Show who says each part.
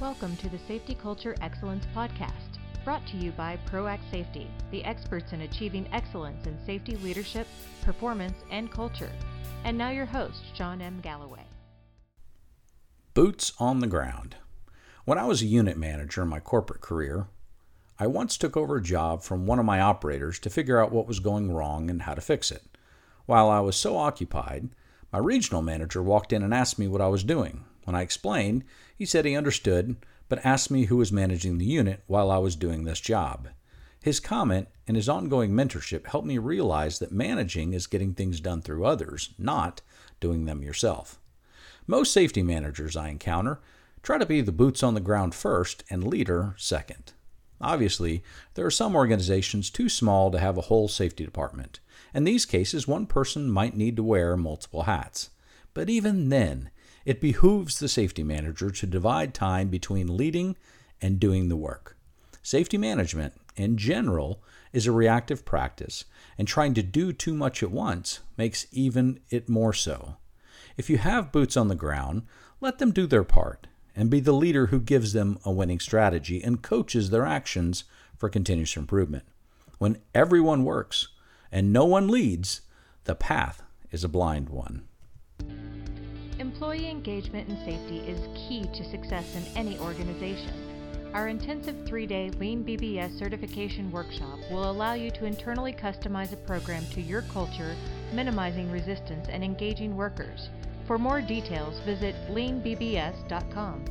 Speaker 1: Welcome to the Safety Culture Excellence Podcast, brought to you by ProAct Safety, the experts in achieving excellence in safety leadership, performance, and culture. And now your host, Shawn M. Galloway.
Speaker 2: Boots on the ground. When I was a unit manager in my corporate career, I once took over a job from one of my operators to figure out what was going wrong and how to fix it. While I was so occupied, my regional manager walked in and asked me what I was doing. When I explained, he said he understood, but asked me who was managing the unit while I was doing this job. His comment and his ongoing mentorship helped me realize that managing is getting things done through others, not doing them yourself. Most safety managers I encounter try to be the boots on the ground first and leader second. Obviously, there are some organizations too small to have a whole safety department. In these cases, one person might need to wear multiple hats. But even then, it behooves the safety manager to divide time between leading and doing the work. Safety management, in general, is a reactive practice, and trying to do too much at once makes even it more so. If you have boots on the ground, let them do their part and be the leader who gives them a winning strategy and coaches their actions for continuous improvement. When everyone works and no one leads, the path is a blind one.
Speaker 1: Employee engagement and safety is key to success in any organization. Our intensive three day Lean BBS certification workshop will allow you to internally customize a program to your culture, minimizing resistance and engaging workers. For more details, visit leanbbs.com.